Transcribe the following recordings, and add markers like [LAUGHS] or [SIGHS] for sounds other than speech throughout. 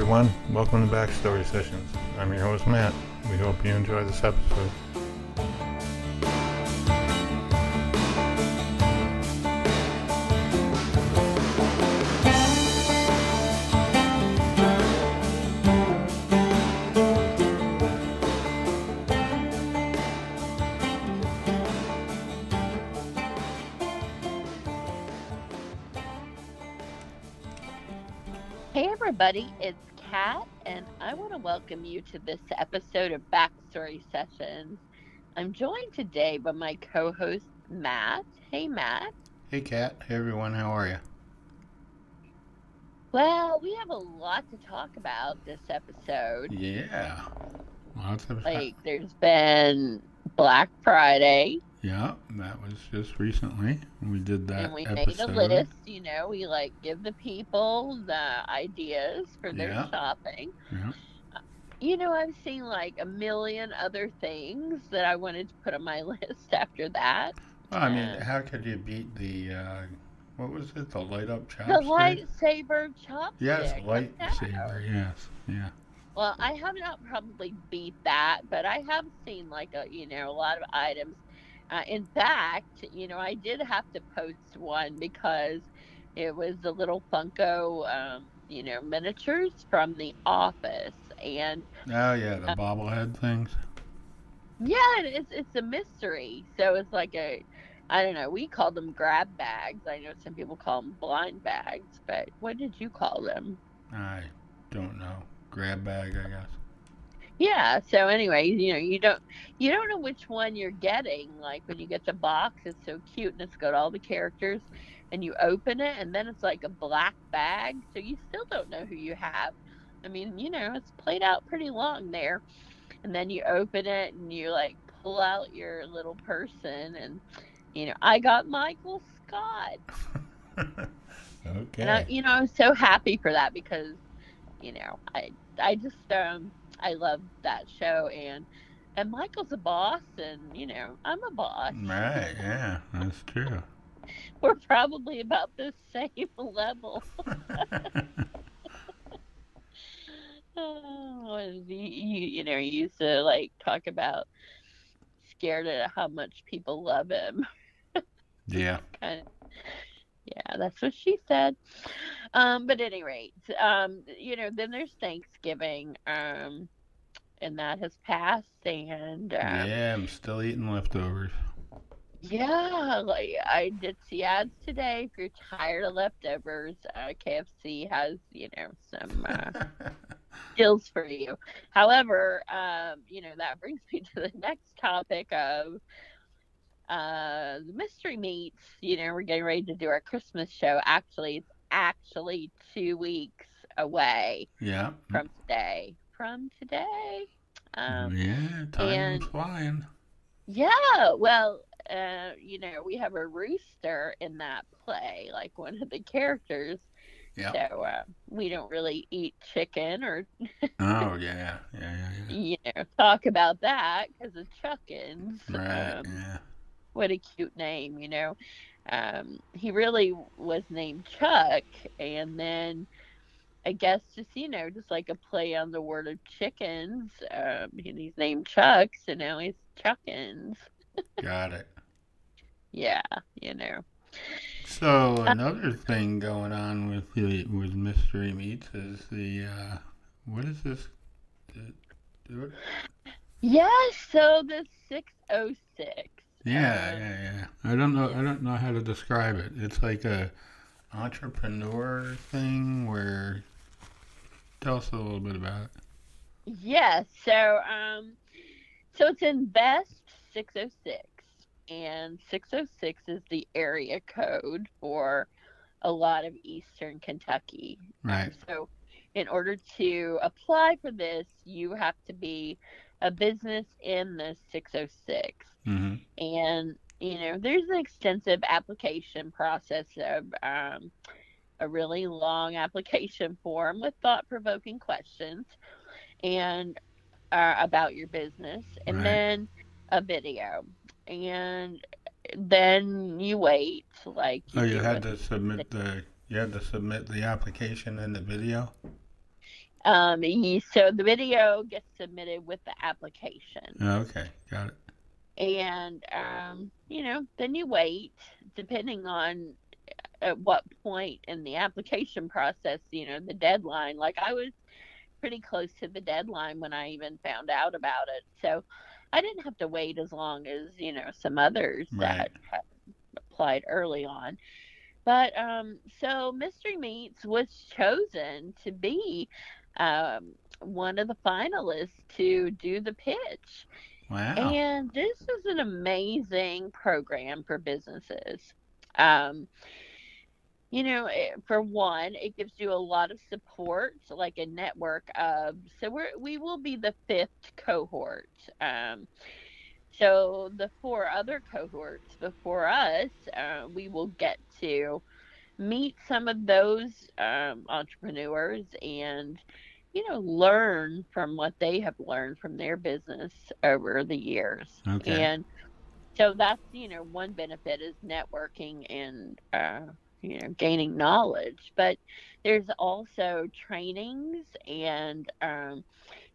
everyone. Welcome to Backstory Sessions. I'm your host, Matt. We hope you enjoy this episode. Welcome you to this episode of Backstory Sessions. I'm joined today by my co-host Matt. Hey Matt. Hey, Kat. Hey, everyone. How are you? Well, we have a lot to talk about this episode. Yeah. Lots of Like, there's been Black Friday, Yeah, that was just recently. We did that and we episode. made a list. You know, we like give the people the ideas for their Yeah. shopping. Yeah. You know, I've seen like a million other things that I wanted to put on my [LAUGHS] list after that. Well, I mean, Yeah. how could you beat the, uh, what was it, the light up chopstick? The lightsaber chopstick. Yes, I know. lightsaber. Yes. Yeah. Well, I have not probably beat that, but I have seen like a you know a lot of items. Uh, in fact, you know, I did have to post one because it was the little Funko, um, you know, miniatures from The Office, and Oh, yeah, the Uh, bobblehead things. yeah, and it's it's a mystery. So it's like a, I don't know. We call them grab bags. I know some people call them blind bags, but what did you call them? I don't know. Grab bag, I guess. Yeah. So anyway, you know, you don't you don't know which one you're getting. Like when you get the box, it's so cute and it's got all the characters, and you open it, and then it's like a black bag, so you still don't know who you have. I mean, you know, it's played out pretty long there, and then you open it and you like pull out your little person, and you know, I got Michael Scott. [LAUGHS] okay. And I, you know, I'm so happy for that because, you know, I I just um I love that show and and Michael's a boss and you know I'm a boss. Right, yeah, that's true. [LAUGHS] We're probably about the [LAUGHS] same level. [LAUGHS] You, you you know he used to like talk about scared at how much people love him. [LAUGHS] yeah. kind of, yeah, that's what she said. Um, but at any rate, um, you know, then there's Thanksgiving, um, and that has passed, and um, Yeah, I'm still eating leftovers. yeah, like I did see ads today. If you're tired of leftovers, uh, KFC has you know some uh, [LAUGHS] deals for you. However, um, you know that brings me [LAUGHS] to the next topic of uh, the mystery meats. You know, we're getting ready to do our Christmas show. Actually, it's actually two weeks away yeah. from today. From today. Um, yeah, time and- is flying. yeah, well, uh, you know, we have a rooster in that play, like one of the characters. Yeah. So uh, we don't really eat chicken or Oh, yeah, yeah, yeah, yeah. [LAUGHS] you know, talk about that because of Chuckins. Right, Um, yeah. what a cute name, you know. Um, he really was named Chuck, and then I guess just you know, just like a play on the word of chickens. Um, and he's named Chuck, so now he's Chuckins. [LAUGHS] Got it. Yeah, you know. So another thing going on with the with mystery meats is the uh, what is this? The- Yeah, so the six oh six. Yeah, yeah, yeah. I don't know. I don't know how to describe it. It's like a entrepreneur thing where. Tell us a little bit about it. Yes. So, um, so it's Invest 606, and 606 is the area code for a lot of Eastern Kentucky. Right. So, in order to apply for this, you have to be a business in the 606, Mm-hmm. and you know there's an extensive application process of um, a really long application form with thought-provoking questions and uh, about your business and Right. then a video and then you wait like Oh, you had to submit the you had to submit the application and the video. Um, you, so the video gets submitted with the application. Okay, got it. And, um, you know, then you wait, depending on at what point in the application process, you know, the deadline. Like I was pretty close to the deadline when I even found out about it. So I didn't have to wait as long as, you know, some others Right. that applied early on. But um, so Mystery Meats was chosen to be um, one of the finalists to do the pitch. Wow. And this is an amazing program for businesses. Um, you know, eh, for one, it gives you a lot of support, like a network of. So we're we will be the fifth cohort. Um, so the four other cohorts before us, uh, we will get to meet some of those um, entrepreneurs and you know learn from what they have learned from their business over the years Okay. and so that's you know one benefit is networking and uh, you know gaining knowledge but there's also trainings and um,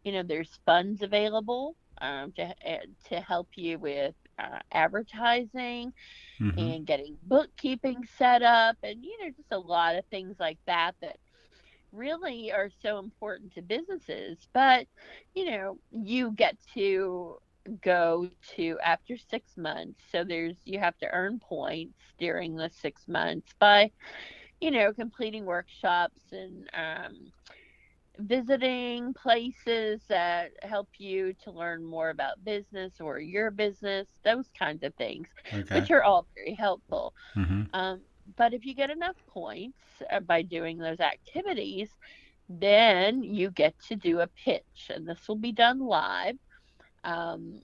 you know there's funds available um, to uh, to help you with uh, advertising Mhm. and getting bookkeeping set up and you know just a lot of things like that that really are so important to businesses but you know you get to go to after six months so there's you have to earn points during the six months by you know completing workshops and um, visiting places that help you to learn more about business or your business those kinds of things Okay. which are all very helpful. hmm Um, but if you get enough points uh, by doing those activities, then you get to do a pitch, and this will be done live. Um,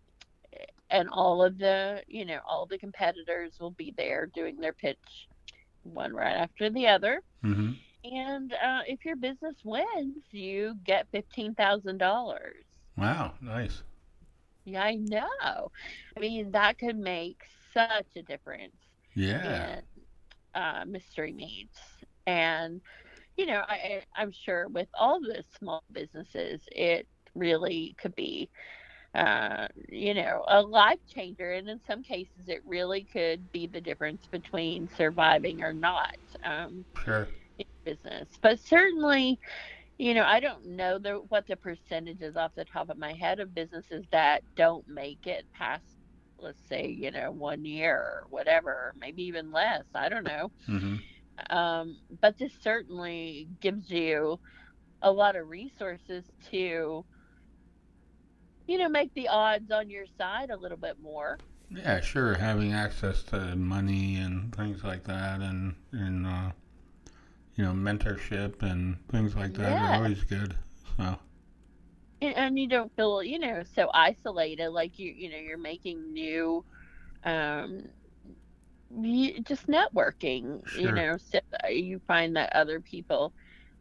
and all of the, you know, all the competitors will be there doing their pitch, one right after the other. hmm And uh, if your business wins, you get fifteen thousand dollars. Wow. Nice. Yeah, I know. I mean, that could make such a difference. Yeah. and uh, mystery meats. And you know, I- I'm sure with all the small businesses, it really could be, uh, you know, a life changer. And in some cases, it really could be the difference between surviving or not um, Sure. in business. But certainly, you know, I don't know the, what the percentage is off the top of my head of businesses that don't make it past, let's say, you know, one year or whatever, maybe even less. I don't know. hmm Um, but this certainly gives you a lot of resources to, you know, make the odds on your side a little bit more. Yeah, sure. Having access to money and things like that, and and uh, you know, mentorship and things like that Yeah. are always good. So and, and you don't feel you know so isolated like you you know you're making new um you, just networking sure. you know so you find that other people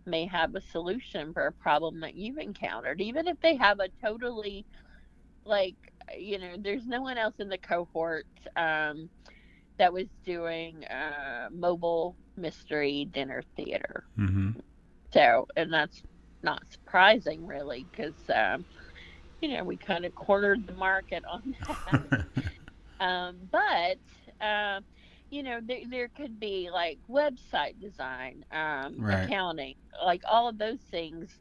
may have a solution for a problem that you've encountered even if they have a totally like you know there's no one else in the cohort um that was doing uh mobile mystery dinner theater hmm so, and that's not surprising, really, because um, you know we kind of cornered the market on that. [LAUGHS] um, but um, you know, there, there could be like website design, um, Right. accounting, like all of those things.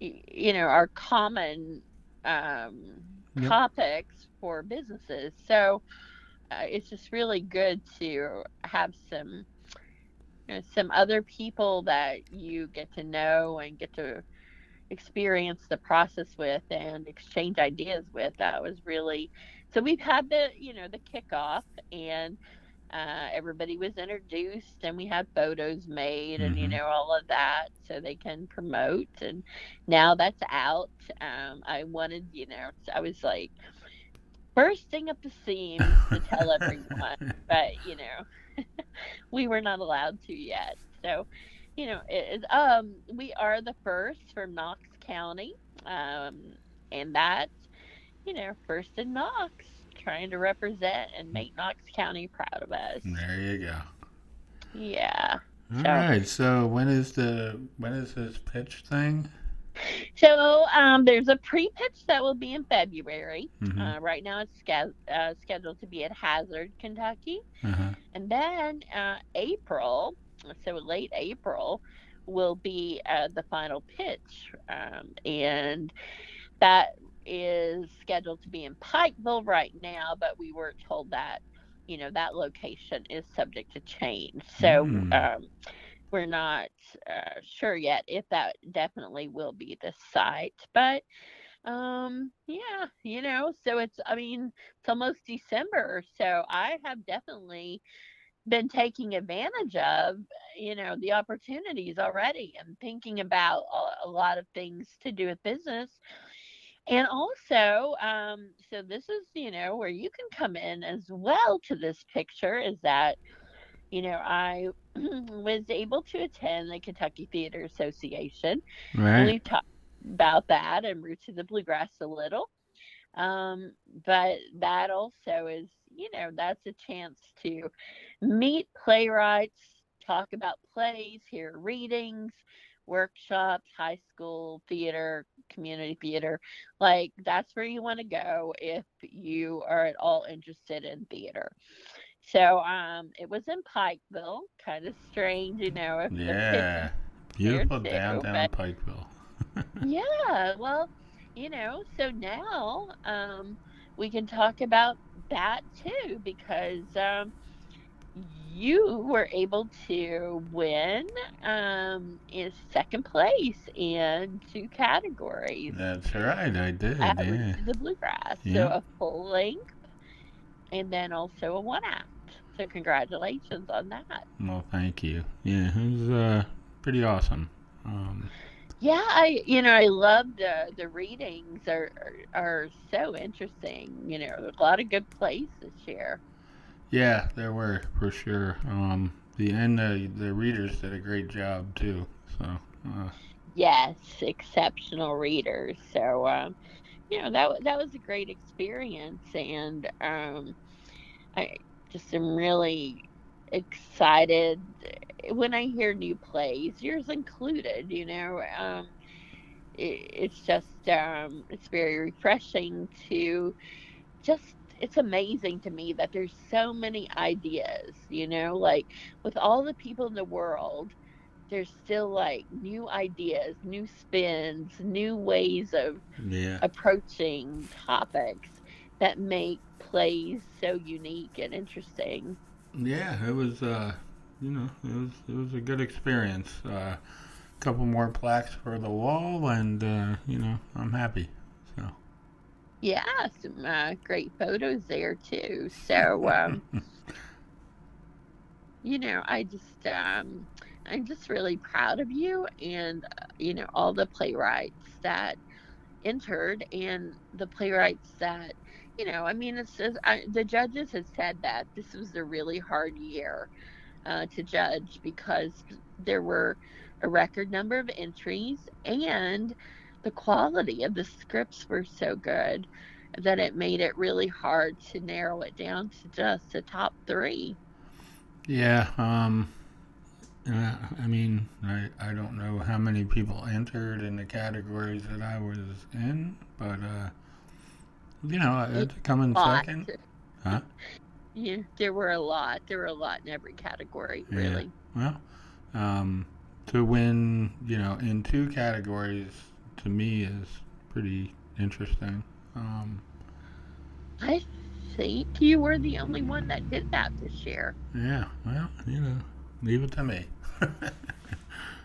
You know, are common um, Yep. topics for businesses. So uh, it's just really good to have some you know, some other people that you get to know and get to experience the process with and exchange ideas with. That was really so. We've had the you know the kickoff and uh, everybody was introduced and we had photos made and you Mhm. know all of that so they can promote and now that's out. Um, I wanted you know I was like bursting up the seams to tell everyone [LAUGHS] but you know [LAUGHS] we were not allowed to yet so you know it is um we are the first from knox county um and that's you know first in knox trying to represent and make knox county proud of us There you go. yeah All So- right. So when is the when is this pitch thing? So um, there's a pre-pitch that will be in February. Mhm. Uh, right now, it's uh, scheduled to be at Hazard, Kentucky, Uh-huh. and then uh, April, so late April, will be uh, the final pitch, um, and that is scheduled to be in Pikeville right now. But we were told that you know that location is subject to change, so Mm. um, we're not uh, sure yet if that definitely will be the site, but um yeah you know so it's i mean it's almost december so i have definitely been taking advantage of you know the opportunities already and thinking about a, a lot of things to do with business and also um so this is you know where you can come in as well to this picture is that you know i [CLEARS THROAT] was able to attend the kentucky theater association Right. we've talked about that and roots of the bluegrass a little um, but that also is you know that's a chance to meet playwrights talk about plays hear readings workshops high school theater community theater like that's where you want to go if you are at all interested in theater so um it was in pikeville kind of strange you know Yeah. Beautiful too, downtown but- Pikeville. [LAUGHS] yeah, well, you know, so now um, we can talk about that too because um, you were able to win um, in second place in two categories That's right, I did. at Yeah. The Bluegrass. So a full length and then also a one act. So congratulations on that. Well, thank you. Yeah, it was uh, pretty awesome. Um, Yeah, I you know I love the the readings are are, are so interesting. You know, a lot of good plays this year. Yeah, there were for sure. Um, the and the the readers did a great job too. So uh, Yes, exceptional readers. So um, you know that that was a great experience, and um, I just am really excited when I hear new plays, yours included. You know, um, it, it's just um, it's very refreshing to just. It's amazing to me that there's so many ideas. You know, like with all the people in the world, there's still like new ideas, new spins, new ways of yeah, approaching topics that make plays so unique and interesting. yeah, it was. Uh, you know, it was it was a good experience. Uh A couple more plaques for the wall, and uh, you know, I'm happy. Yeah, some uh, great photos there too. So, um, [LAUGHS] you know, I just, um, I'm just really proud of you and, uh, you know, all the playwrights that entered and the playwrights that, you know, I mean, it's just, I, the judges have said that this was a really hard year uh, to judge because there were a record number of entries and the quality of the scripts were so good that it made it really hard to narrow it down to just the top three. yeah, um, I mean, I I don't know how many people entered in the categories that I was in, but uh, you know, I had to come in second. Huh? [LAUGHS] Yeah, there were a lot. There were a lot in every category, Yeah. really. Well, um, to win, you know, in two categories, to me is pretty interesting. Um, I think you were the only one that did that this year. yeah, well, you know, leave it to me. [LAUGHS]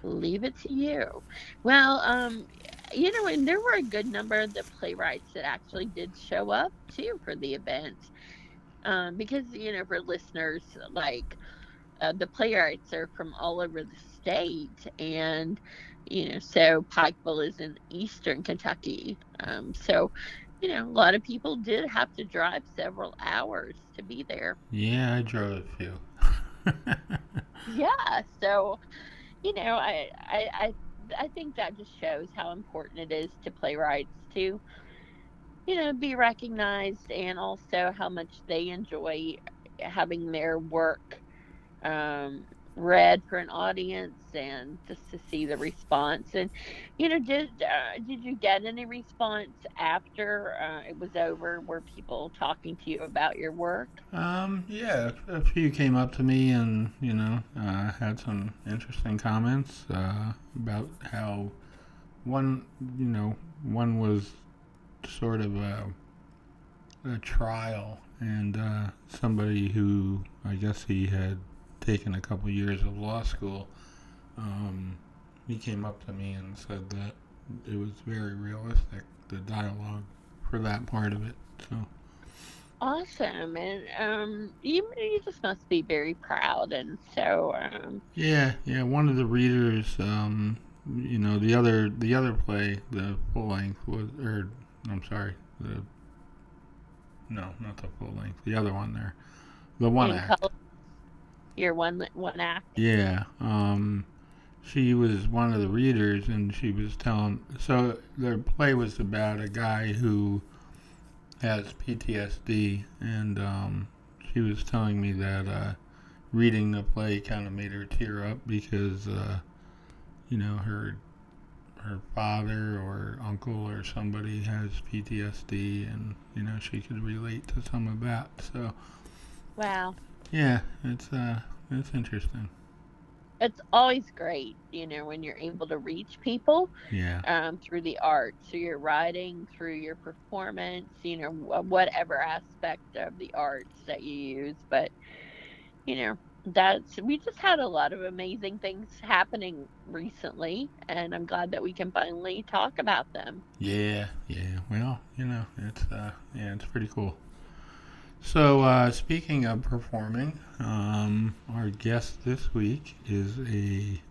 Leave it to you. Well, um, you know, and there were a good number of the playwrights that actually did show up too for the event. Um, because, you know, for listeners, like uh, the playwrights are from all over the state. And, you know, so Pikeville is in eastern Kentucky. Um, so, you know, a lot of people did have to drive several hours to be there. yeah, I drove a few. [LAUGHS] yeah so you know I, I i i think that just shows how important it is to playwrights to you know be recognized and also how much they enjoy having their work um read for an audience and just to see the response. And you know, did uh, did you get any response after uh, it was over? Were people talking to you about your work? Um, yeah, a few came up to me and you know uh, had some interesting comments uh, about how one you know one was sort of a a trial and uh, somebody who I guess he had taken a couple years of law school. Um, he came up to me and said that it was very realistic, the dialogue for that part of it. So awesome, and um, you you just must be very proud, and so um, yeah, yeah. One of the readers, um, you know, the other the other play, the full length was, or I'm sorry, the no, not the full length, the other one there, the one act. Color, your one one act. Yeah. Um, she was one of the readers, and she was telling. So the play was about a guy who has PTSD, and um, she was telling me that uh, reading the play kind of made her tear up because, uh, you know, her her father or uncle or somebody has PTSD, and you know she could relate to some of that. So, wow. Yeah, it's uh, it's interesting. It's always great, you know, when you're able to reach people. Yeah. Um, through the art, so your writing, through your performance, you know, whatever aspect of the arts that you use, but you know, that's we just had a lot of amazing things happening recently and i'm glad that we can finally talk about them yeah yeah well you know it's uh yeah it's pretty cool so uh speaking of performing um our guest this week is a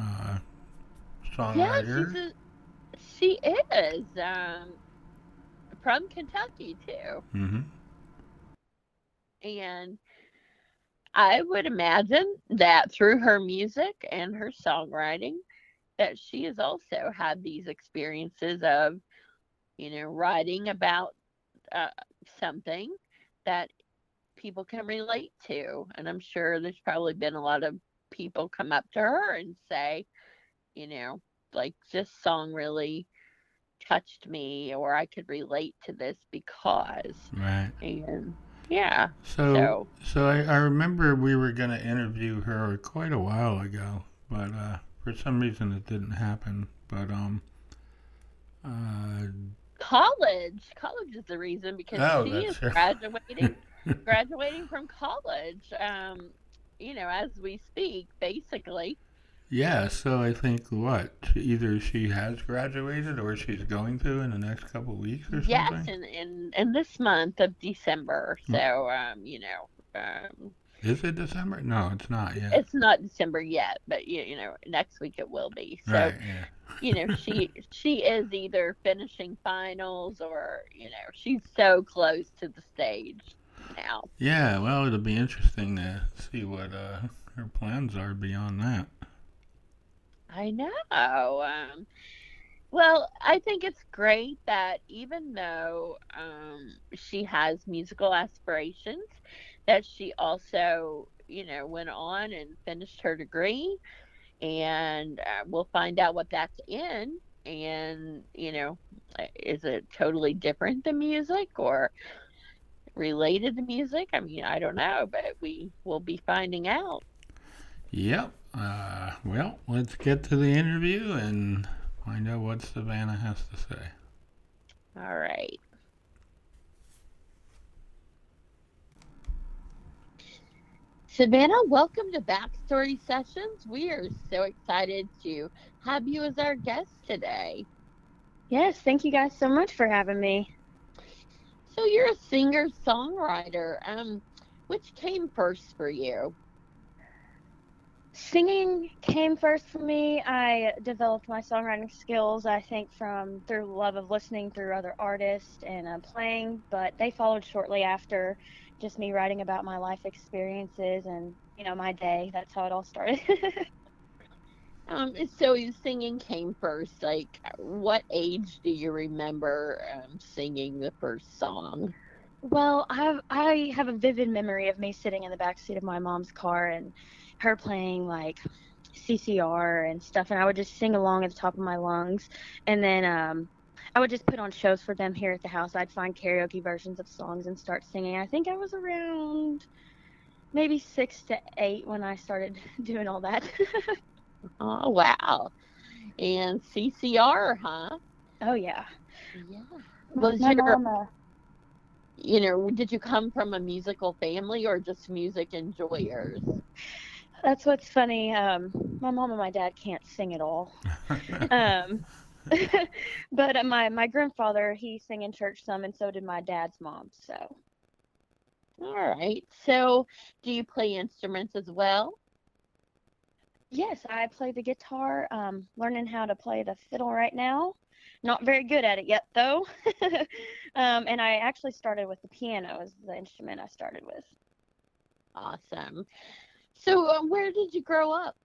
uh songwriter. yeah, a, she is um from kentucky too. Mm-hmm. And I would imagine that through her music and her songwriting, that she has also had these experiences of, you know, writing about uh, something that people can relate to. And I'm sure there's probably been a lot of people come up to her and say, you know, like this song really touched me or I could relate to this because. Right. And yeah. So, so, so I, I remember we were going to interview her quite a while ago, but uh, for some reason it didn't happen. But um, uh, college, college is the reason because oh, she is graduating, [LAUGHS] graduating from college. Um, you know, as we speak, basically. Yeah, so I think what either she has graduated or she's going to in the next couple of weeks or something. Yes, in, in in this month of December. Hmm. So um, you know, um, is it December? No, it's not yet. It's not December yet, but you, you know, next week it will be. So, right, yeah. you know, she [LAUGHS] she is either finishing finals or you know she's so close to the stage now. Yeah, well, it'll be interesting to see what uh, her plans are beyond that. I know. Um, well, I think it's great that even though um, she has musical aspirations, that she also, you know, went on and finished her degree. And uh, we'll find out what that's in. And, you know, is it totally different than music or related to music? I mean, I don't know, but we will be finding out. Yep. Uh, well, let's get to the interview and find out what Savannah has to say. All right. Savannah, welcome to Backstory Sessions. We are so excited to have you as our guest today. Yes, thank you guys so much for having me. So you're a singer songwriter. Um, which came first for you? singing came first for me. I developed my songwriting skills, I think, from through love of listening through other artists and uh, playing, but they followed shortly after just me writing about my life experiences and, you know, my day. That's how it all started. [LAUGHS] um, so singing came first. Like, what age do you remember um, singing the first song? Well, I have I have a vivid memory of me sitting in the back seat of my mom's car and her playing like CCR and stuff, and I would just sing along at the top of my lungs. And then um, I would just put on shows for them here at the house. I'd find karaoke versions of songs and start singing. I think I was around maybe six to eight when I started [LAUGHS] doing all that. [LAUGHS] oh wow! And CCR, huh? Oh yeah. Yeah. Was my your, mom, uh, you know, did you come from a musical family or just music enjoyers? That's what's funny. Um, my mom and my dad can't sing at all. [LAUGHS] um, [LAUGHS] but uh, my my grandfather he sang in church some, and so did my dad's mom. So All right. So, do you play instruments as well? yes, I play the guitar. Um, learning how to play the fiddle right now. Not very good at it yet though. [LAUGHS] um, and I actually started with the piano as the instrument I started with. Awesome. So, uh, where did you grow up?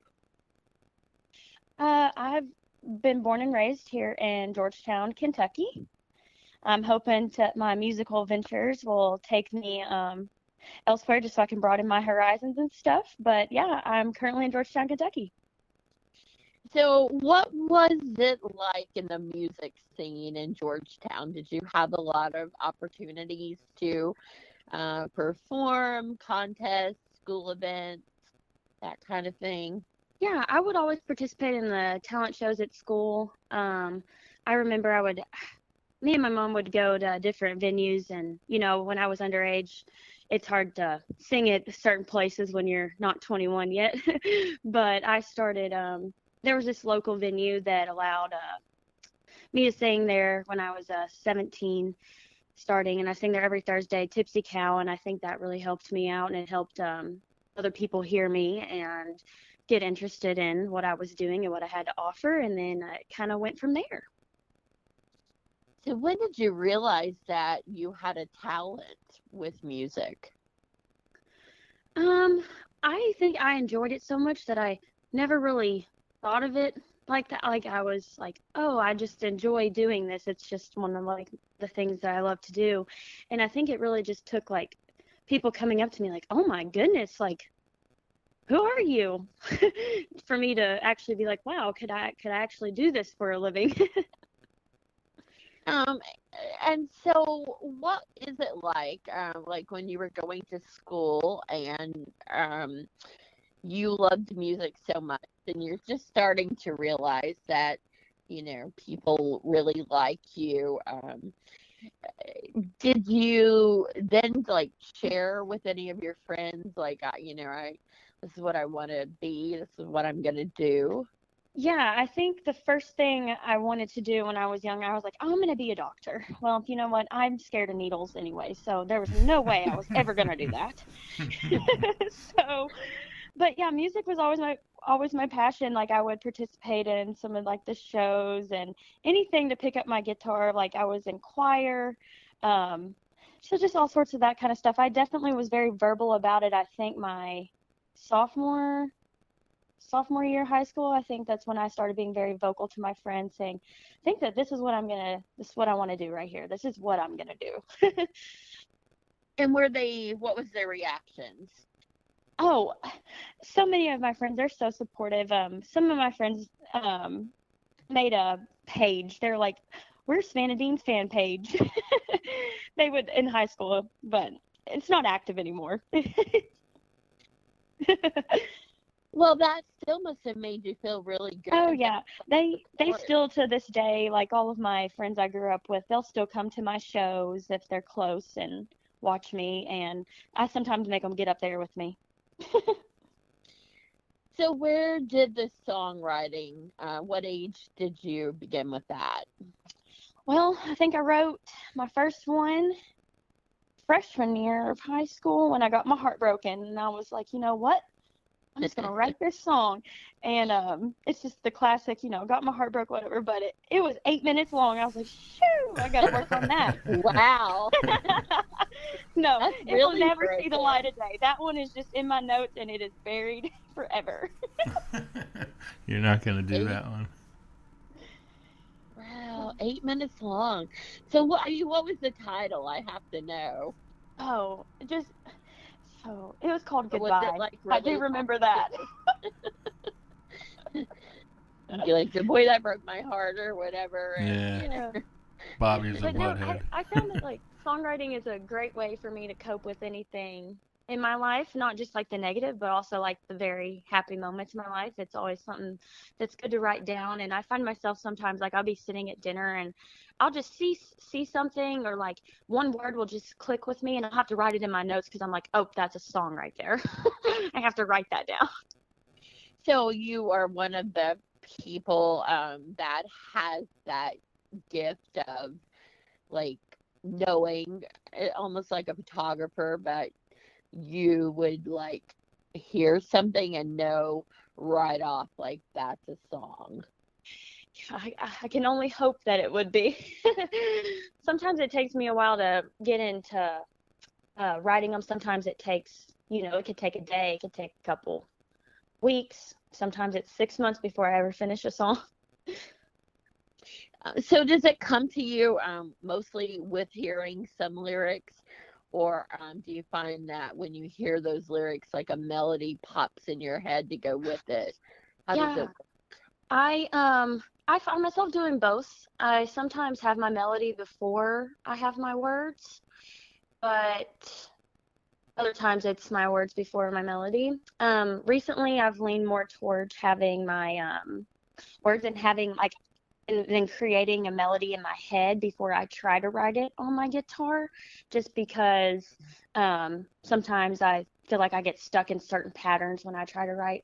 Uh, I've been born and raised here in Georgetown, Kentucky. I'm hoping that my musical ventures will take me um, elsewhere just so I can broaden my horizons and stuff. But yeah, I'm currently in Georgetown, Kentucky. So, what was it like in the music scene in Georgetown? Did you have a lot of opportunities to uh, perform, contests, school events, that kind of thing? Yeah, I would always participate in the talent shows at school. Um, I remember I would, [SIGHS] me and my mom would go to different venues, and you know, when I was underage, it's hard to sing at certain places when you're not 21 yet. [LAUGHS] but I started, um, there was this local venue that allowed uh, me to sing there when I was uh, 17 starting, and I sing there every Thursday, Tipsy Cow, and I think that really helped me out, and it helped um, other people hear me and get interested in what I was doing and what I had to offer, and then it kind of went from there. So, when did you realize that you had a talent with music? Um, I think I enjoyed it so much that I never really thought of it like that. Like I was like, oh, I just enjoy doing this. It's just one of like the things that I love to do, and I think it really just took like people coming up to me like, oh my goodness, like who are you [LAUGHS] for me to actually be like wow could i could i actually do this for a living [LAUGHS] Um, and so what is it like, um, like when you were going to school and um, you loved music so much and you're just starting to realize that, you know, people really like you. Um, did you then like share with any of your friends, like, you know, I, this is what I want to be, this is what I'm going to do? Yeah, I think the first thing I wanted to do when I was young, I was like, oh, I'm going to be a doctor. Well, if you know what? I'm scared of needles anyway, so there was no way I was ever going to do that. [LAUGHS] [LAUGHS] so, but yeah, music was always my always my passion. Like I would participate in some of like the shows and anything to pick up my guitar. Like I was in choir. Um, so just all sorts of that kind of stuff. I definitely was very verbal about it. I think my sophomore sophomore year of high school, I think that's when I started being very vocal to my friends, saying, "I think that this is what I'm gonna, this is what I want to do right here. This is what I'm gonna do." [LAUGHS] And were they, what was their reactions? oh, so many of my friends are so supportive. Um, some of my friends um made a page. They're like, "Savannah Dean's fan page?" [LAUGHS] they would in high school, but it's not active anymore. [LAUGHS] [LAUGHS] Well, that still must have made you feel really good. Oh yeah, they they still to this day, like all of my friends I grew up with, they'll still come to my shows if they're close and watch me, and I sometimes make them get up there with me. [LAUGHS] So, where did the songwriting? Uh, what age did you begin with that? Well, I think I wrote my first one freshman year of high school when I got my heart broken, and I was like, you know what? I'm just gonna write this song, and um, it's just the classic, you know, got my heart broke, whatever. But it, it was eight minutes long. I was like, shoo, I gotta work on that. [LAUGHS] Wow. [LAUGHS] no, That's it really will never see the light of day. That one is just in my notes, and it is buried [LAUGHS] forever. You're not going to do Eight. that one. Wow. eight minutes long. So what? I mean, what was the title? I have to know. Oh, just so it was called Was Goodbye. it like I do remember that. You're [LAUGHS] like the boy that broke my heart or whatever. and- Yeah, Yeah. [LAUGHS] Bobby's a But no, I. I found that [LAUGHS] like songwriting is a great way for me to cope with anything in my life, not just like the negative, but also like the very happy moments in my life. It's always something that's good to write down. And I find myself sometimes like I'll be sitting at dinner and I'll just see see something or like one word will just click with me and I'll have to write it in my notes because I'm like, oh, that's a song right there. [LAUGHS] I have to write that down. So you are one of the people um, that has that gift of like knowing, eh, almost like a photographer, but you would like hear something and know right off like that's a song. I, I can only hope that it would be. [LAUGHS] Sometimes it takes me a while to get into uh, writing them. Sometimes it takes, you know, it could take a day, it could take a couple weeks. Sometimes it's six months before I ever finish a song. [LAUGHS] Uh, so does it come to you um, mostly with hearing some lyrics or um, do you find that when you hear those lyrics like a melody pops in your head to go with it how Yeah. it I um I find myself doing both. I sometimes have my melody before I have my words, but other times it's my words before my melody. Um, recently I've leaned more towards having my um words and having like and then creating a melody in my head before I try to write it on my guitar, just because um sometimes I feel like I get stuck in certain patterns when I try to write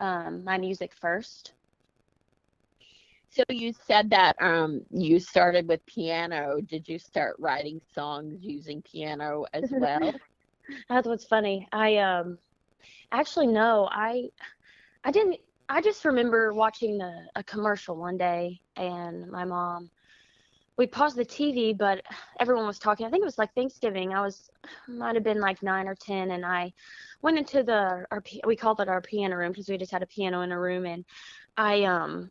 um my music first. so you said that um, you started with piano did you start writing songs using piano as [LAUGHS] well That's what's funny. I um actually no, I I didn't I just remember watching the a commercial one day and my mom we paused the TV but everyone was talking. I think it was like Thanksgiving. I was might have been like 9 or 10 and I went into the our we called it our piano room because we just had a piano in a room and I um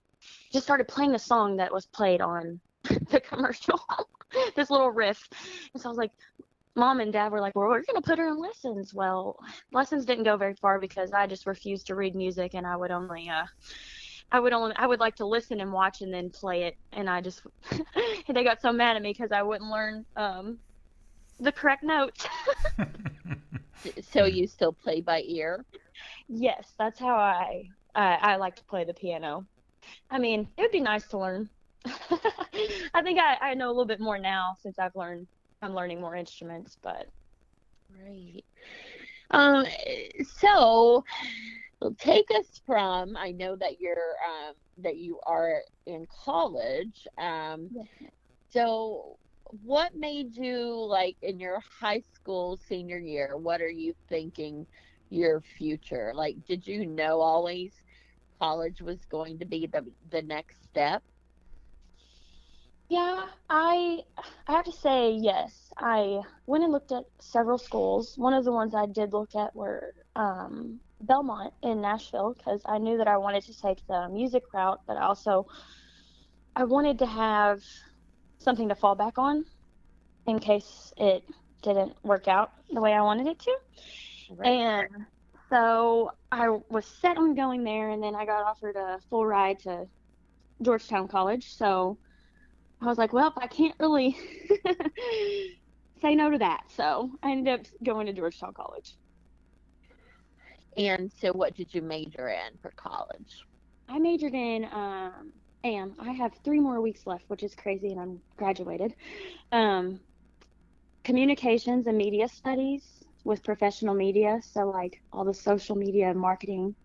just started playing the song that was played on [LAUGHS] the commercial. [LAUGHS] this little riff. And so I was like mom and dad were like, well, we're going to put her in lessons. Well, lessons didn't go very far because I just refused to read music and I would only, uh, I would only, I would like to listen and watch and then play it. And I just, [LAUGHS] they got so mad at me because I wouldn't learn, um, the correct notes. [LAUGHS] so you still play by ear yes, that's how I, I, I like to play the piano. I mean, it would be nice to learn. [LAUGHS] I think I, I know a little bit more now since I've learned, I'm learning more instruments, but Right. Um, so take us from I know that you're um that you are in college. Um so what made you like in your high school senior year, what are you thinking your future? Like did you know always college was going to be the the next step? Yeah, I I have to say yes. I went and looked at several schools. One of the ones I did look at were um, Belmont in Nashville because I knew that I wanted to take the music route, but also I wanted to have something to fall back on in case it didn't work out the way I wanted it to. Right. And so I was set on going there, and then I got offered a full ride to Georgetown College. So I was like, well, I can't really [LAUGHS] say no to that. So I ended up going to Georgetown College. and so what did you major in for college? I majored in, um, and I have three more weeks left, which is crazy, and I'm graduated. Um, communications and media studies with professional media, so like all the social media and marketing.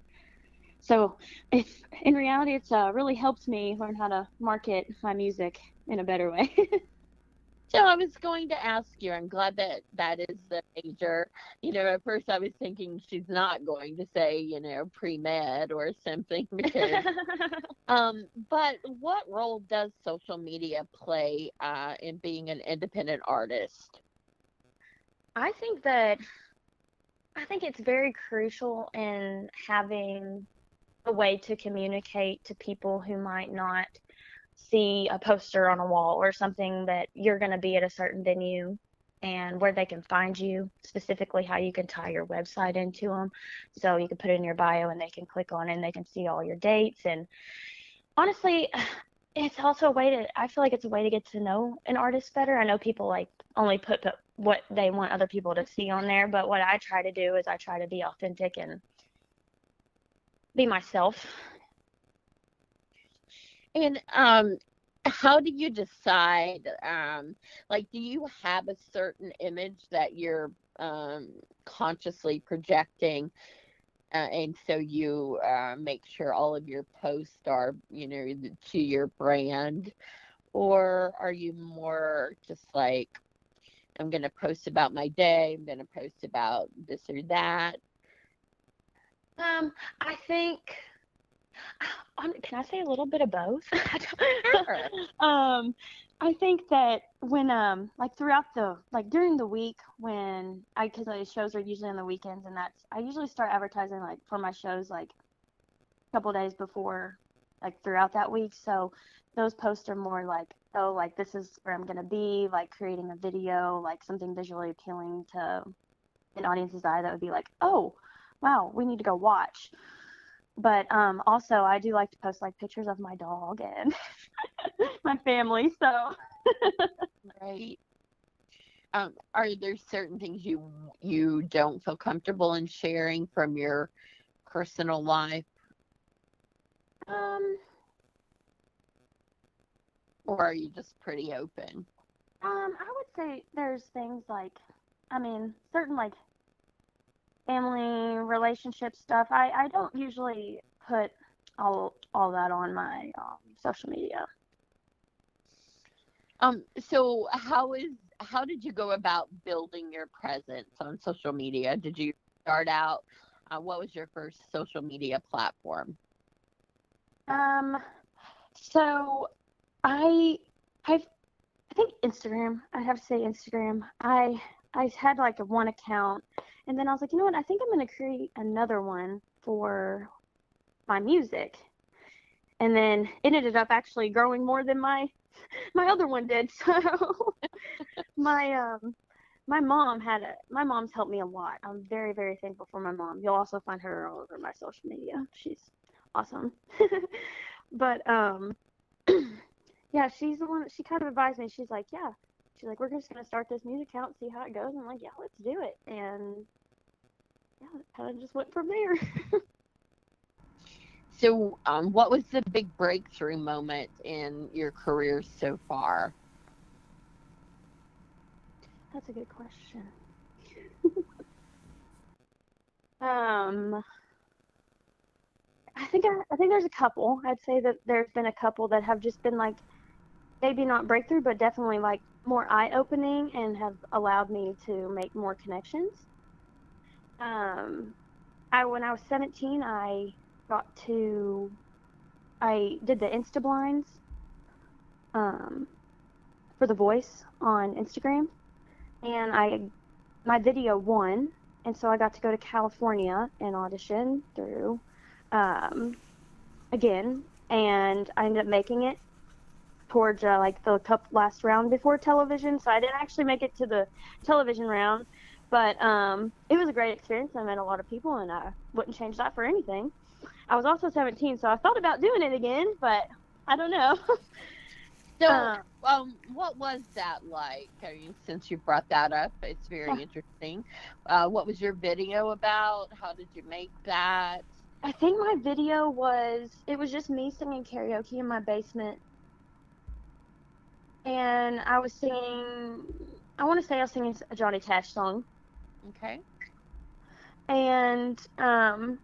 So, if in reality, it's uh, really helped me learn how to market my music in a better way. [LAUGHS] So I was going to ask you. I'm glad that that is the major. You know, at first I was thinking she's not going to say, you know, pre med or something. [LAUGHS] Because, [LAUGHS] um, but what role does social media play uh, in being an independent artist? I think that I think it's very crucial in having a way to communicate to people who might not see a poster on a wall or something that you're going to be at a certain venue and where they can find you, specifically how you can tie your website into them. So you can put in your bio and they can click on and they can see all your dates. And honestly, [SIGHS] it's also a way to, I feel like it's a way to get to know an artist better. I know people like only put, put what they want other people to see on there, but what I try to do is I try to be authentic and be myself. And um, how do you decide? Um, like, do you have a certain image that you're um, consciously projecting? Uh, and so you uh, make sure all of your posts are, you know, to your brand, or are you more just like, I'm going to post about my day, I'm going to post about this or that? Um, I think. Um, can I say a little bit of both? [LAUGHS] Sure. [LAUGHS] um, I think that when um like throughout the like during the week when I because the shows are usually on the weekends and that's I usually start advertising like for my shows like a couple days before like throughout that week. So those posts are more like oh like this is where I'm gonna be like creating a video like something visually appealing to an audience's eye that would be like oh wow we need to go watch but um, also I do like to post like pictures of my dog and [LAUGHS] my family. So right. Um, are there certain things you you don't feel comfortable in sharing from your personal life, um, or are you just pretty open? um, I would say there's things like, I mean, certain like family relationship stuff. I I don't usually put all all that on my um, social media. Um, so how is how did you go about building your presence on social media? Did you start out? Uh, what was your first social media platform? Um, so I I've I think Instagram. I have to say Instagram. I I had like a one account, and then I was like, you know what? I think I'm gonna create another one for my music, and then it ended up actually growing more than my [LAUGHS] my other one did. [LAUGHS] So my um my mom had a my mom's helped me a lot. I'm very very thankful for my mom. You'll also find her all over my social media. She's awesome. [LAUGHS] but um [CLEARS THROAT] yeah, she's the one she kind of advised me. She's like, yeah, she's like, we're just gonna start this music account, see how it goes. I'm like, yeah, let's do it. And yeah, it kind of just went from there. [LAUGHS] So, um, what was the big breakthrough moment in your career so far? That's a good question. [LAUGHS] um, I think I, I think there's a couple. I'd say that there's been a couple that have just been like maybe not breakthrough, but definitely like more eye opening and have allowed me to make more connections. Um, I when I was 17, I got to I did the Insta blinds um, for the voice on Instagram, and I my video won, and so I got to go to California and audition through um, again, and I ended up making it towards uh, like the cup last round before television. So I didn't actually make it to the television round, but um, it was a great experience. I met a lot of people, and I wouldn't change that for anything. I was also 17, so I thought about doing it again, but I don't know. So, Uh, [LAUGHS] um, what was that like? I mean, since you brought that up, it's very Yeah. [LAUGHS] interesting. Uh, what was your video about? How did you make that? I think my video was it was just me singing karaoke in my basement. And I was singing I want to say I was singing a Johnny Cash song. Okay. And um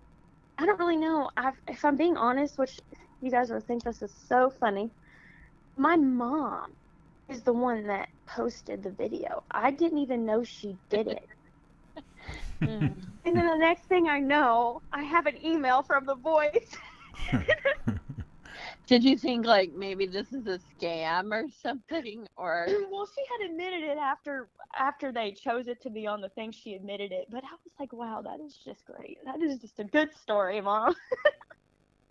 I don't really know. I if I'm being honest, which you guys will think this is so funny. My mom is the one that posted the video. I didn't even know she did it. [LAUGHS] Mm. And then the next thing I know, I have an email from the voice. [LAUGHS] Did you think like maybe this is a scam or something, or well, she had admitted it after after they chose it to be on the thing. She admitted it, but I was like, wow, that is just great. That is just a good story, mom. [LAUGHS]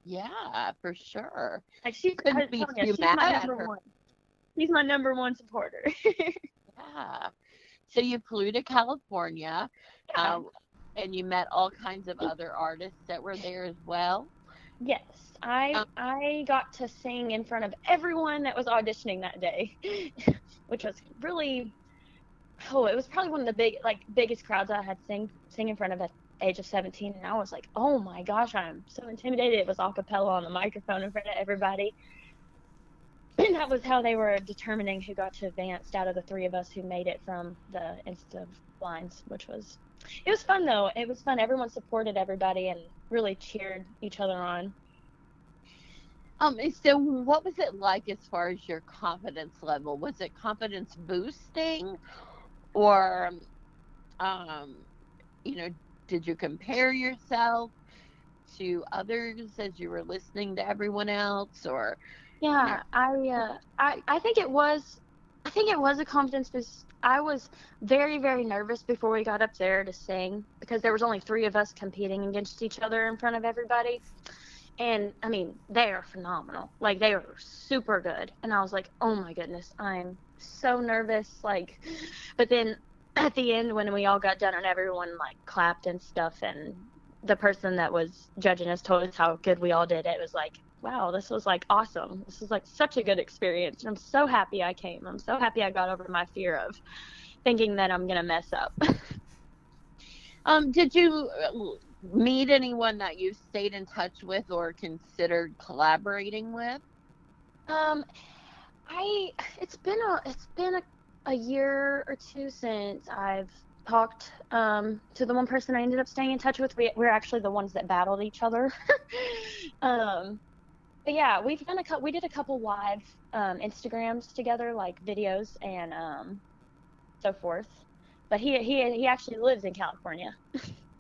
Yeah, for sure. Like she's, Couldn't be too she's mad my at number her. one. She's my number one supporter. [LAUGHS] Yeah. So you flew to California, Yeah. um, and you met all kinds of other artists that were there as well. Yes, I Um, I got to sing in front of everyone that was auditioning that day, [LAUGHS] which was really oh, it was probably one of the big like biggest crowds I had sing sing in front of at age of 17 and I was like, "Oh my gosh, I'm so intimidated." It was a cappella on the microphone in front of everybody. [CLEARS THROAT] And that was how they were determining who got to advance out of the three of us who made it from the Insta lines, which was it was fun though. It was fun. Everyone supported everybody and really cheered each other on. Um, so what was it like as far as your confidence level? Was it confidence boosting, or, um, you know, did you compare yourself to others as you were listening to everyone else, or Yeah, I, uh, I, I think it was, I think it was a confidence boost. I was very, very nervous before we got up there to sing because there was only three of us competing against each other in front of everybody. And I mean, they are phenomenal. Like they are super good. And I was like, oh my goodness, I'm so nervous. Like, but then at the end when we all got done and everyone like clapped and stuff and the person that was judging us told us how good we all did it was like wow this was like awesome this was like such a good experience and i'm so happy i came i'm so happy i got over my fear of thinking that i'm gonna mess up [LAUGHS] um, did you uh, meet anyone that you've stayed in touch with or considered collaborating with? um i it's been a it's been a, a year or two since i've talked um to the one person i ended up staying in touch with. We, we're actually the ones that battled each other. [LAUGHS] Um but yeah we've done a couple we did a couple live um instagrams together like videos and um so forth. But he he he actually lives in california [LAUGHS]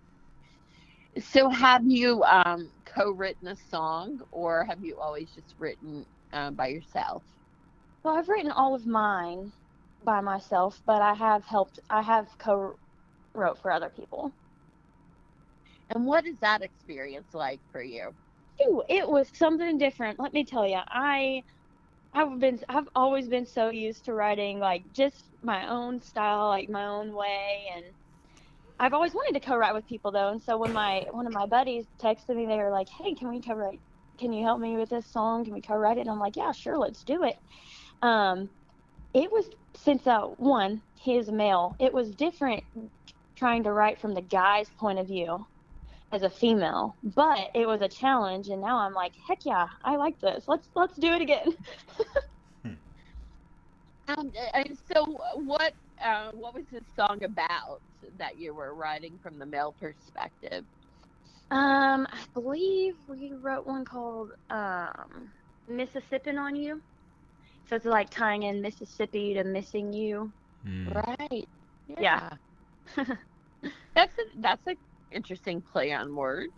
So, have you um, co-written a song, or have you always just written uh, by yourself? well i've written all of mine by myself but i have helped i have co-wrote for other people And what is that experience like for you? Ooh, it was something different. Let me tell you, I, I've been, I've always been so used to writing like just my own style, like my own way, and I've always wanted to co-write with people though. And so when my one of my buddies texted me, they were like, "Hey, can we co-write? Can you help me with this song? Can we co-write it?" And I'm like, "Yeah, sure, let's do it." Um, it was since uh one, his male, it was different trying to write from the guy's point of view as a female, but it was a challenge, and now I'm like, heck yeah, I like this. Let's let's do it again. [LAUGHS] Um, and so, what uh, what was this song about that you were writing from the male perspective? Um, I believe we wrote one called um Mississippi on You. So it's like tying in Mississippi to missing you. Mm. Right. Yeah. [LAUGHS] that's a, that's a interesting play on words.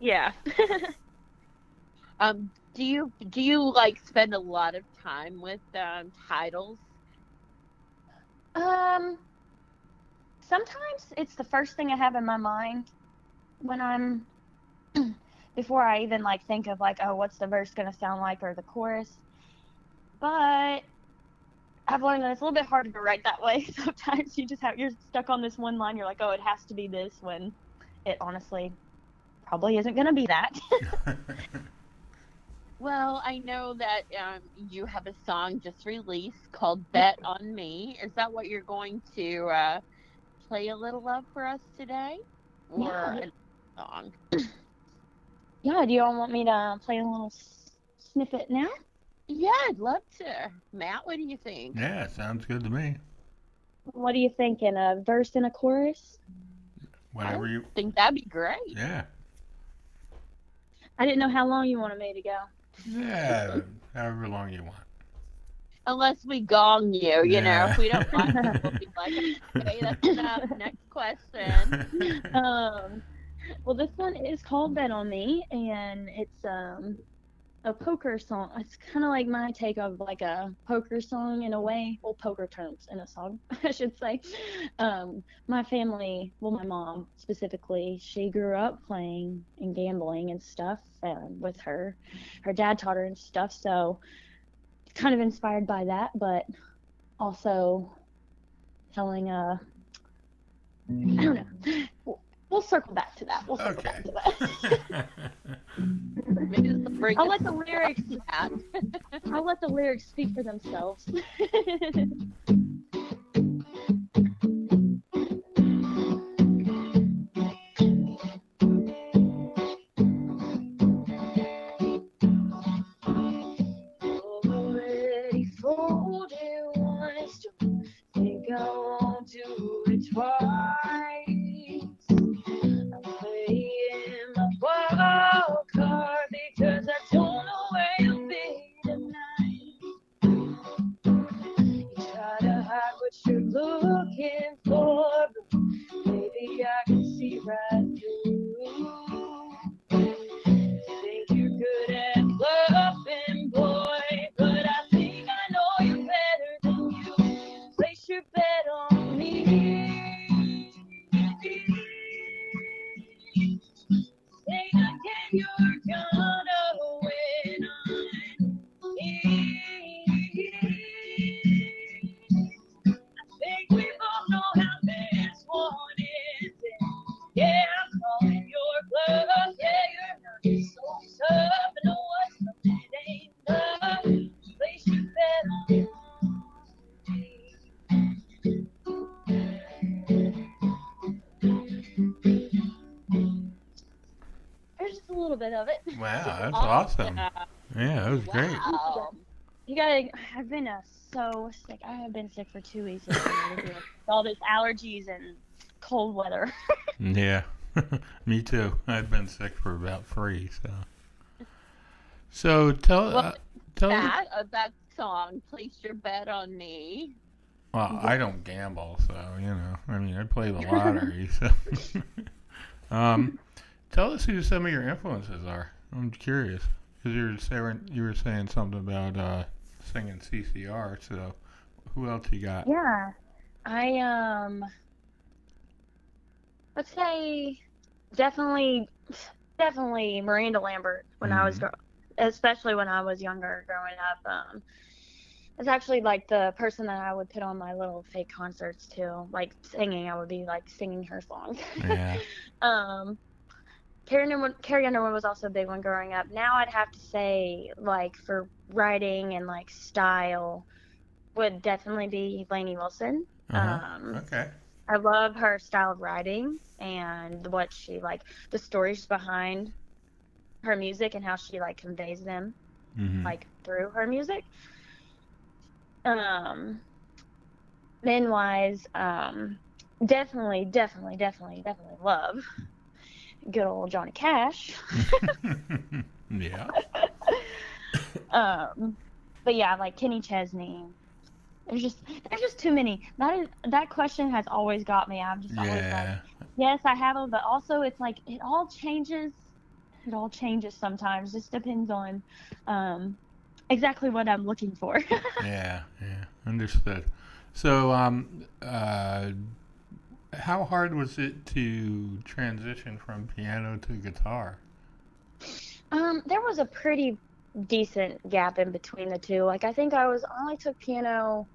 Yeah. [LAUGHS] Um, do you do you like spend a lot of time with um, titles? Um, sometimes it's the first thing I have in my mind when I'm [CLEARS THROAT] before I even like think of like, oh, what's the verse gonna sound like or the chorus. But I've learned that it's a little bit harder to write that way. [LAUGHS] Sometimes you just have you're stuck on this one line. You're like, oh, it has to be this when it honestly probably isn't gonna be that. [LAUGHS] [LAUGHS] Well, I know that um, you have a song just released called "Bet on Me." Is that what you're going to uh, play a little of for us today, or Yeah. a song? yeah. Do you all want me to play a little snippet now? Yeah, I'd love to. Matt, what do you think? yeah, sounds good to me. What do you think? In a verse and a chorus? Whatever you. I think that'd be great. Yeah. I didn't know how long you wanted me to go. Yeah. however long you want. Unless we gong you, you know, if we don't like it, we'll be like, okay, that's enough. Next question. [LAUGHS] Um, well, this one is called "Bet on Me," and it's um, a poker song. It's kind of like my take of like a poker song in a way. Well, poker terms in a song, [LAUGHS] I should say. Um, my family, well, my mom specifically, she grew up playing and gambling and stuff um, with her. Her dad taught her and stuff, so kind of inspired by that, but also telling a. I don't know. We'll, we'll circle back to that. We'll circle Okay. back to that. I'll let the lyrics. [LAUGHS] I'll let the lyrics speak for themselves. [LAUGHS] of it. wow, [LAUGHS] that's awesome. Yeah. Yeah, that was great. You gotta. I've been uh, so sick. I have been sick for two weeks. All this allergies and cold weather. [LAUGHS] Yeah, [LAUGHS] me too. I've been sick for about three. So, so tell Well, uh, tell. That uh, that song, "Place Your Bet on Me." Well, I don't gamble, so you know. I mean, I play the lottery. So, um, tell us who some of your influences are. I'm curious because you were saying you were saying something about uh, singing CCR. So, who else you got? yeah, I um. Let's say, definitely, definitely Miranda Lambert when I was, Mhm. gro- especially when I was younger, growing up. Um, it's actually like the person that I would put on my little fake concerts too, like singing. I would be like singing her songs. Yeah. [LAUGHS] Um, Carrie Underwood, Carrie Underwood was also a big one growing up. Now I'd have to say, like for writing and like style, would definitely be Lainey Wilson. Uh-huh. Um, Okay. I love her style of writing and what she like, the stories behind her music and how she like conveys them hmm like through her music. Um, men wise, um, definitely, definitely, definitely, definitely love good old Johnny Cash. [LAUGHS] yeah. [LAUGHS] Um, but yeah, like Kenny Chesney. There's just there's just too many. That is that question has always got me. I'm just always like, yes, I have them, but also it's like it all changes. It all changes sometimes. Just depends on um, exactly what I'm looking for. [LAUGHS] Yeah. Yeah. Understood. So, um, uh, how hard was it to transition from piano to guitar? um, there was a pretty decent gap in between the two. Like I think I was only took piano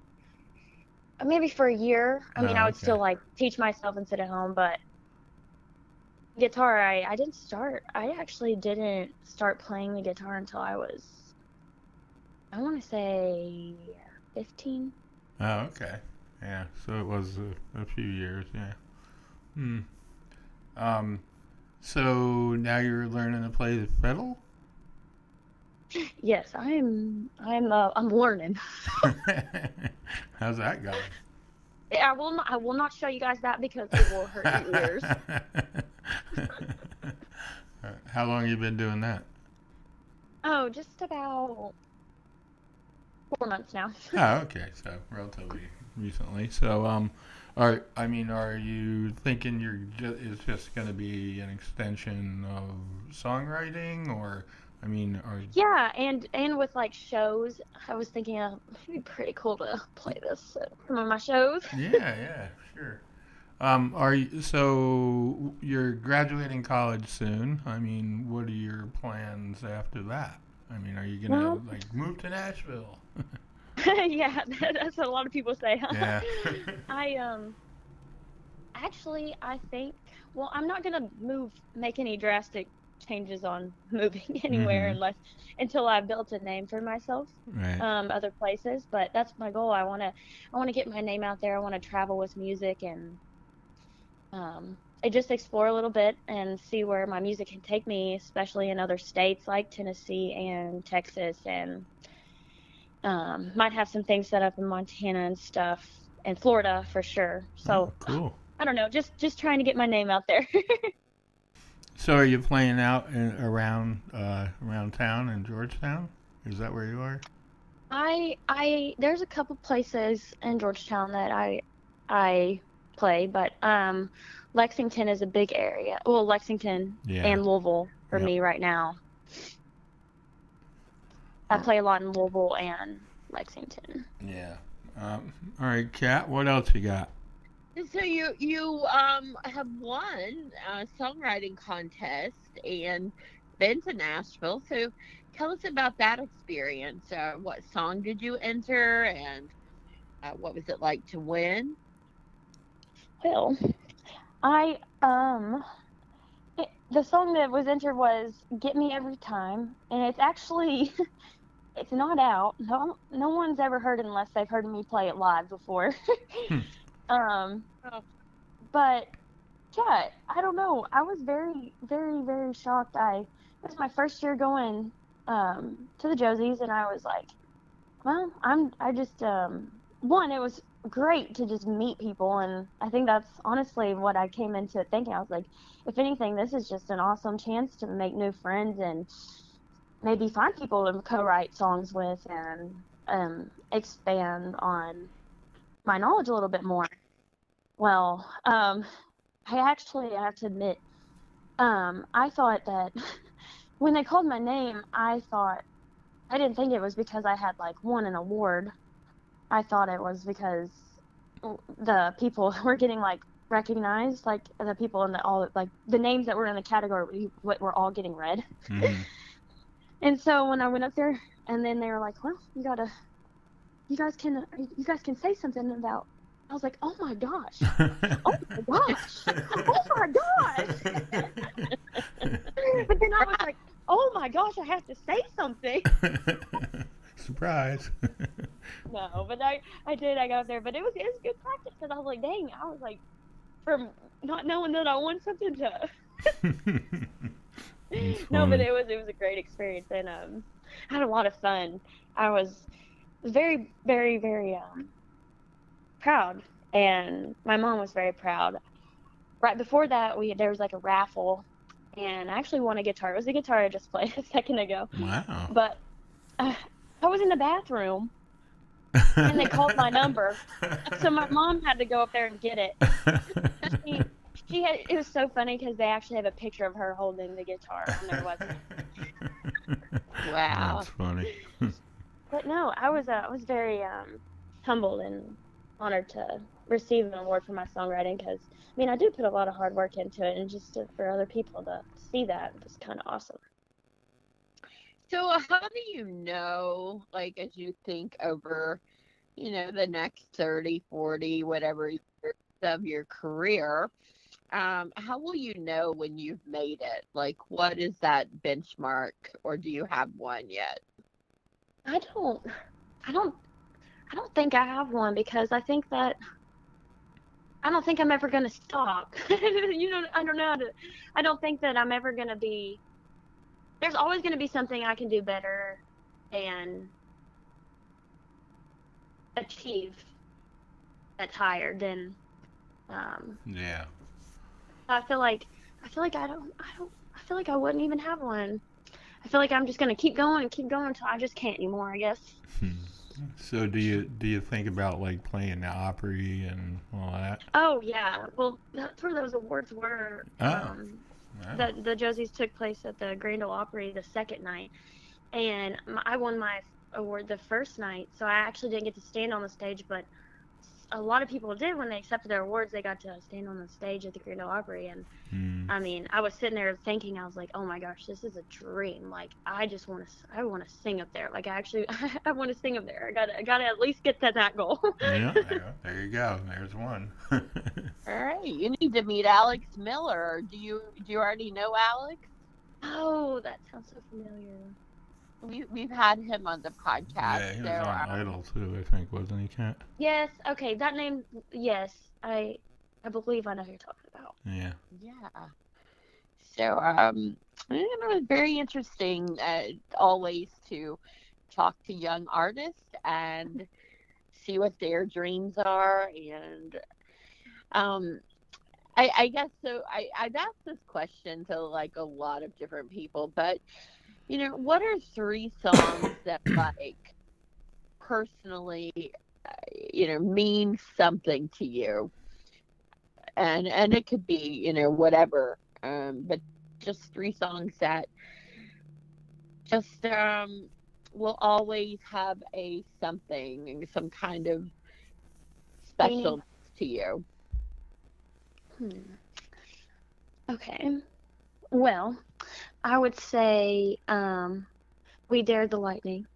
uh, maybe for a year. I mean, Oh, I would okay. still like teach myself and sit at home, but guitar I I didn't start. I actually didn't start playing the guitar until I was I want to say 15. Oh, okay. Yeah. So it was a, a few years. Yeah. Hmm. Um. So now you're learning to play the fiddle. [LAUGHS] Yes, I'm I'm uh, I'm learning. [LAUGHS] [LAUGHS] How's that going? I will not I will not show you guys that because it will hurt your ears. How long you been doing that? Oh, just about four months now. Oh, okay. So relatively recently. So, um, are I mean, are you thinking you're ju- it's just going to be an extension of songwriting, or I mean, are Yeah, and and with like shows, I was thinking uh, it'd be pretty cool to play this at some of my shows. yeah, yeah, sure. Um, are you so you're graduating college soon? I mean, what are your plans after that? I mean, are you gonna Well- like move to Nashville? [LAUGHS] [LAUGHS] yeah, that's what a lot of people say. yeah. [LAUGHS] I um actually I think well I'm not gonna move make any drastic changes on [LAUGHS] moving anywhere Mhm. unless until I've built a name for myself right. um other places but that's my goal I want to I want to get my name out there I want to travel with music and um I just explore a little bit and see where my music can take me especially in other states like Tennessee and Texas and um might have some things set up in Montana and stuff and Florida for sure so Oh, cool. I don't know, just just trying to get my name out there. [LAUGHS] So are you playing out in, around uh, around town in Georgetown? Is that where you are? I I there's a couple places in Georgetown that I I play, but um Lexington is a big area. Well, Lexington Yeah. and Louisville for Yep. me right now. I play a lot in Louisville and Lexington. yeah. Um, all right, Kat. What else you got? So you you um have won a songwriting contest and been to Nashville. So tell us about that experience. Uh, what song did you enter, and uh, what was it like to win? Well, I um it, the song that was entered was "Get Me Every Time," and it's actually [LAUGHS] it's not out. No, no one's ever heard it unless they've heard me play it live before. [LAUGHS] Hmm. um, Oh. but yeah, I don't know. I was very, very, very shocked. I it was my first year going um to the Josies, and I was like, well, I'm I just um one it was great to just meet people and i think that's honestly what i came into thinking i was like if anything this is just an awesome chance to make new friends and maybe find people to co-write songs with and um, expand on my knowledge a little bit more well um, i actually i have to admit um, i thought that [LAUGHS] when they called my name i thought i didn't think it was because i had like won an award I thought it was because the people [LAUGHS] were getting like recognized, like the people in the all like the names that were in the category were, were all getting read. Mhm. [LAUGHS] And so when I went up there, and then they were like, "Well, you gotta, you guys can, you guys can say something about." I was like, "Oh my gosh, oh my [LAUGHS] gosh, oh my gosh!" [LAUGHS] but then I was like, "Oh my gosh, I have to say something." [LAUGHS] Surprise. No, but I I did. I got there, but it was it was good practice because I was like, dang, I was like, from not knowing that I won something to no, but it was it was a great experience and um, I had a lot of fun. I was very very very um proud, and my mom was very proud. Right before that, we there was like a raffle, and I actually won a guitar. It was the guitar I just [LAUGHS] played a second ago, Wow. but uh, I was in the bathroom and they called my number, [LAUGHS] so my mom had to go up there and get it. [LAUGHS] She, she had it was so funny because they actually have a picture of her holding the guitar on their website. Wow. That's funny. [LAUGHS] But no, I was uh, I was very um, humbled and honored to receive an award for my songwriting because I mean I do put a lot of hard work into it, and just to, for other people to see that was kind of awesome. So how do you know, like, as you think over, you know, the next 30, 40, whatever years of your career, um, how will you know when you've made it? Like, what is that benchmark, or do you have one yet? I don't, I don't, I don't think I have one because I think that I don't think I'm ever gonna stop. [LAUGHS] you know, I don't know. How to, I don't think that I'm ever gonna be. There's always gonna be something I can do better and achieve that's higher than. Um, yeah. I feel like I feel like I don't I don't I feel like I wouldn't even have one. I feel like I'm just gonna keep going and keep going until I just can't anymore. I guess. Hmm. So do you do you think about like playing the Opry and all that? Oh yeah. Well, that's where those awards were. Oh. Um, Wow. The the Josies took place at the Grand Ole Opry the second night, and I won my award the first night. So I actually didn't get to stand on the stage, but a lot of people did when they accepted their awards. They got to stand on the stage at the Grand Ole Opry, and Mm. I mean, I was sitting there thinking, I was like, oh my gosh, this is a dream. Like, I just want to, I want to sing up there. Like, I actually, [LAUGHS] I want to sing up there. I got, to I got to at least get to that goal. [LAUGHS] yeah, there, there you go. There's one. [LAUGHS] All right, you need to meet Alex Miller. Do you do you already know Alex? oh, that sounds so familiar. We we've had him on the podcast. yeah, he was so, on um, Idol too, I think, wasn't he, Kat? Yes. Okay, that name. Yes, I, I believe I know who you're talking about. Yeah. Yeah. So, um, it was very interesting uh, always to talk to young artists and see what their dreams are. And um, I, I guess so. I, I've asked this question to like a lot of different people, but you know, what are three songs that [CLEARS THROAT] like personally, you know, mean something to you? and and it could be you know whatever um but just three songs that just um will always have a something some kind of special to you Hmm. Okay. Well, I would say um, we dared the lightning.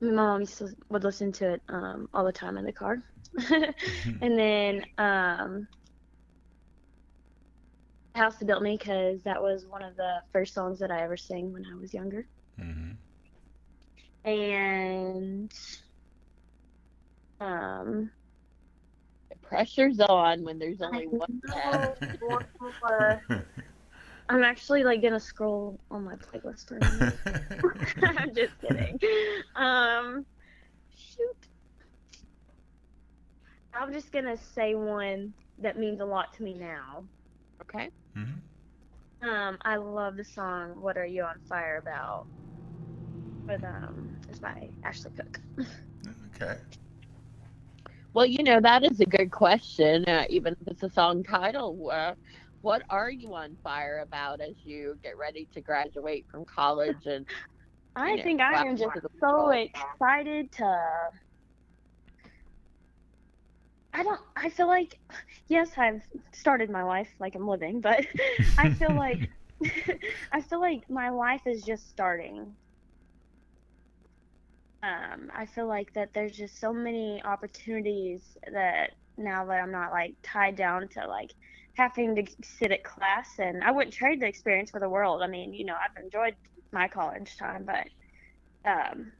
My mom used to would listen to it um, all the time in the car. [LAUGHS] and then um, House That Built Me because that was one of the first songs that I ever sang when I was younger. hmm And um, pressure's on when there's only I one know. left. One more. I'm actually like gonna scroll on my playlist for a. [LAUGHS] I'm just kidding. Um, shoot. I'm just gonna say one that means a lot to me now. okay Mhm. Um, I love the song "What Are You on Fire About." With um, it's by Ashley Cooke. [LAUGHS] Okay. Well you know that is a good question uh, even if it's a song title uh, what are you on fire about as you get ready to graduate from college and [LAUGHS] I Yeah, think I am just so excited to. I don't. I feel like, yes, I've started my life like I'm living, but [LAUGHS] I feel like, [LAUGHS] I feel like my life is just starting. Um, I feel like that there's just so many opportunities that now that I'm not like tied down to like having to sit at class, and I wouldn't trade the experience for the world. I mean, you know, I've enjoyed my college time, but um,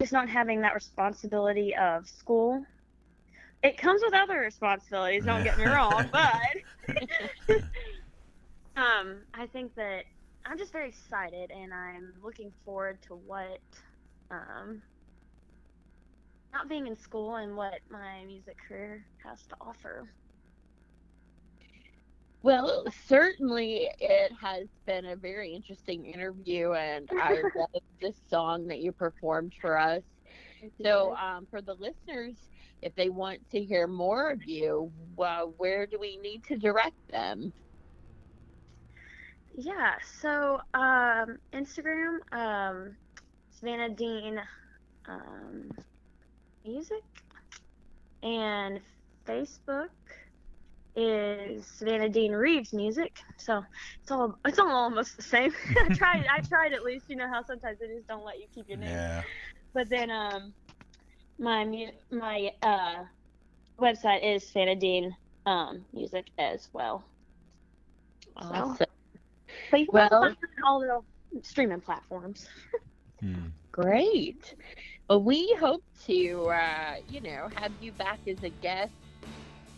just not having that responsibility of school. It comes with other responsibilities, don't get me [LAUGHS] wrong, but [LAUGHS] um, I think that I'm just very excited and I'm looking forward to what um, not being in school and what my music career has to offer. Well, certainly it has been a very interesting interview, and I [LAUGHS] love this song that you performed for us. So, um, for the listeners, if they want to hear more of you, well, where do we need to direct them? Yeah, so um, Instagram, um, Savannah Dean um, Music, and Facebook is Savannah Dean Reeves Music. So it's all it's all almost the same. [LAUGHS] I tried I tried at least. You know how sometimes they just don't let you keep your name. Yeah. But then um, my my uh, website is Savannah Dean um, Music as well. Awesome. But you can Well- find all the streaming platforms. [LAUGHS] Hmm. Great. Well, we hope to, uh, you know, have you back as a guest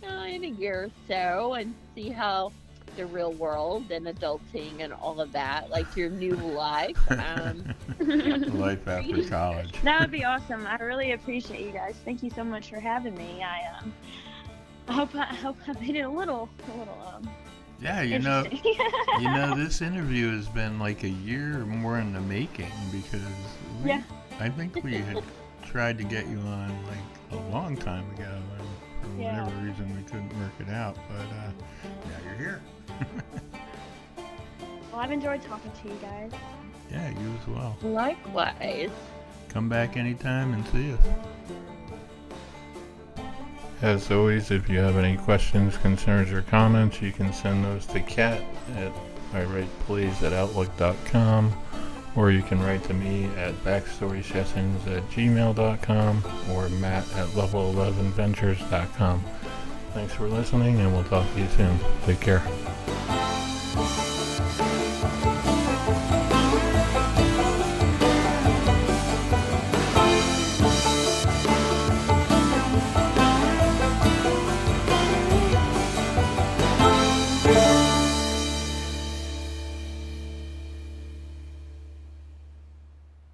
uh, in a year or so and see how the real world and adulting and all of that, like your new life. [LAUGHS] Um, [LAUGHS] Life after [LAUGHS] college. That would be awesome. I really appreciate you guys. Thank you so much for having me. I um, I hope I, I hope I made it a little a little um. Yeah, you know, [LAUGHS] you know, this interview has been like a year or more in the making because we, Yeah. I think we had tried to get you on like a long time ago, and for Yeah. whatever reason we couldn't work it out. But uh, now you're here. [LAUGHS] Well, I've enjoyed talking to you guys. yeah, you as well. Likewise. Come back anytime and see us. As always, if you have any questions, concerns, or comments, you can send those to Kat at iWritePlays at Outlook.com, or you can write to me at backstorysessions at gmail.com or matt at level11ventures.com. Thanks for listening, and we'll talk to you soon. Take care.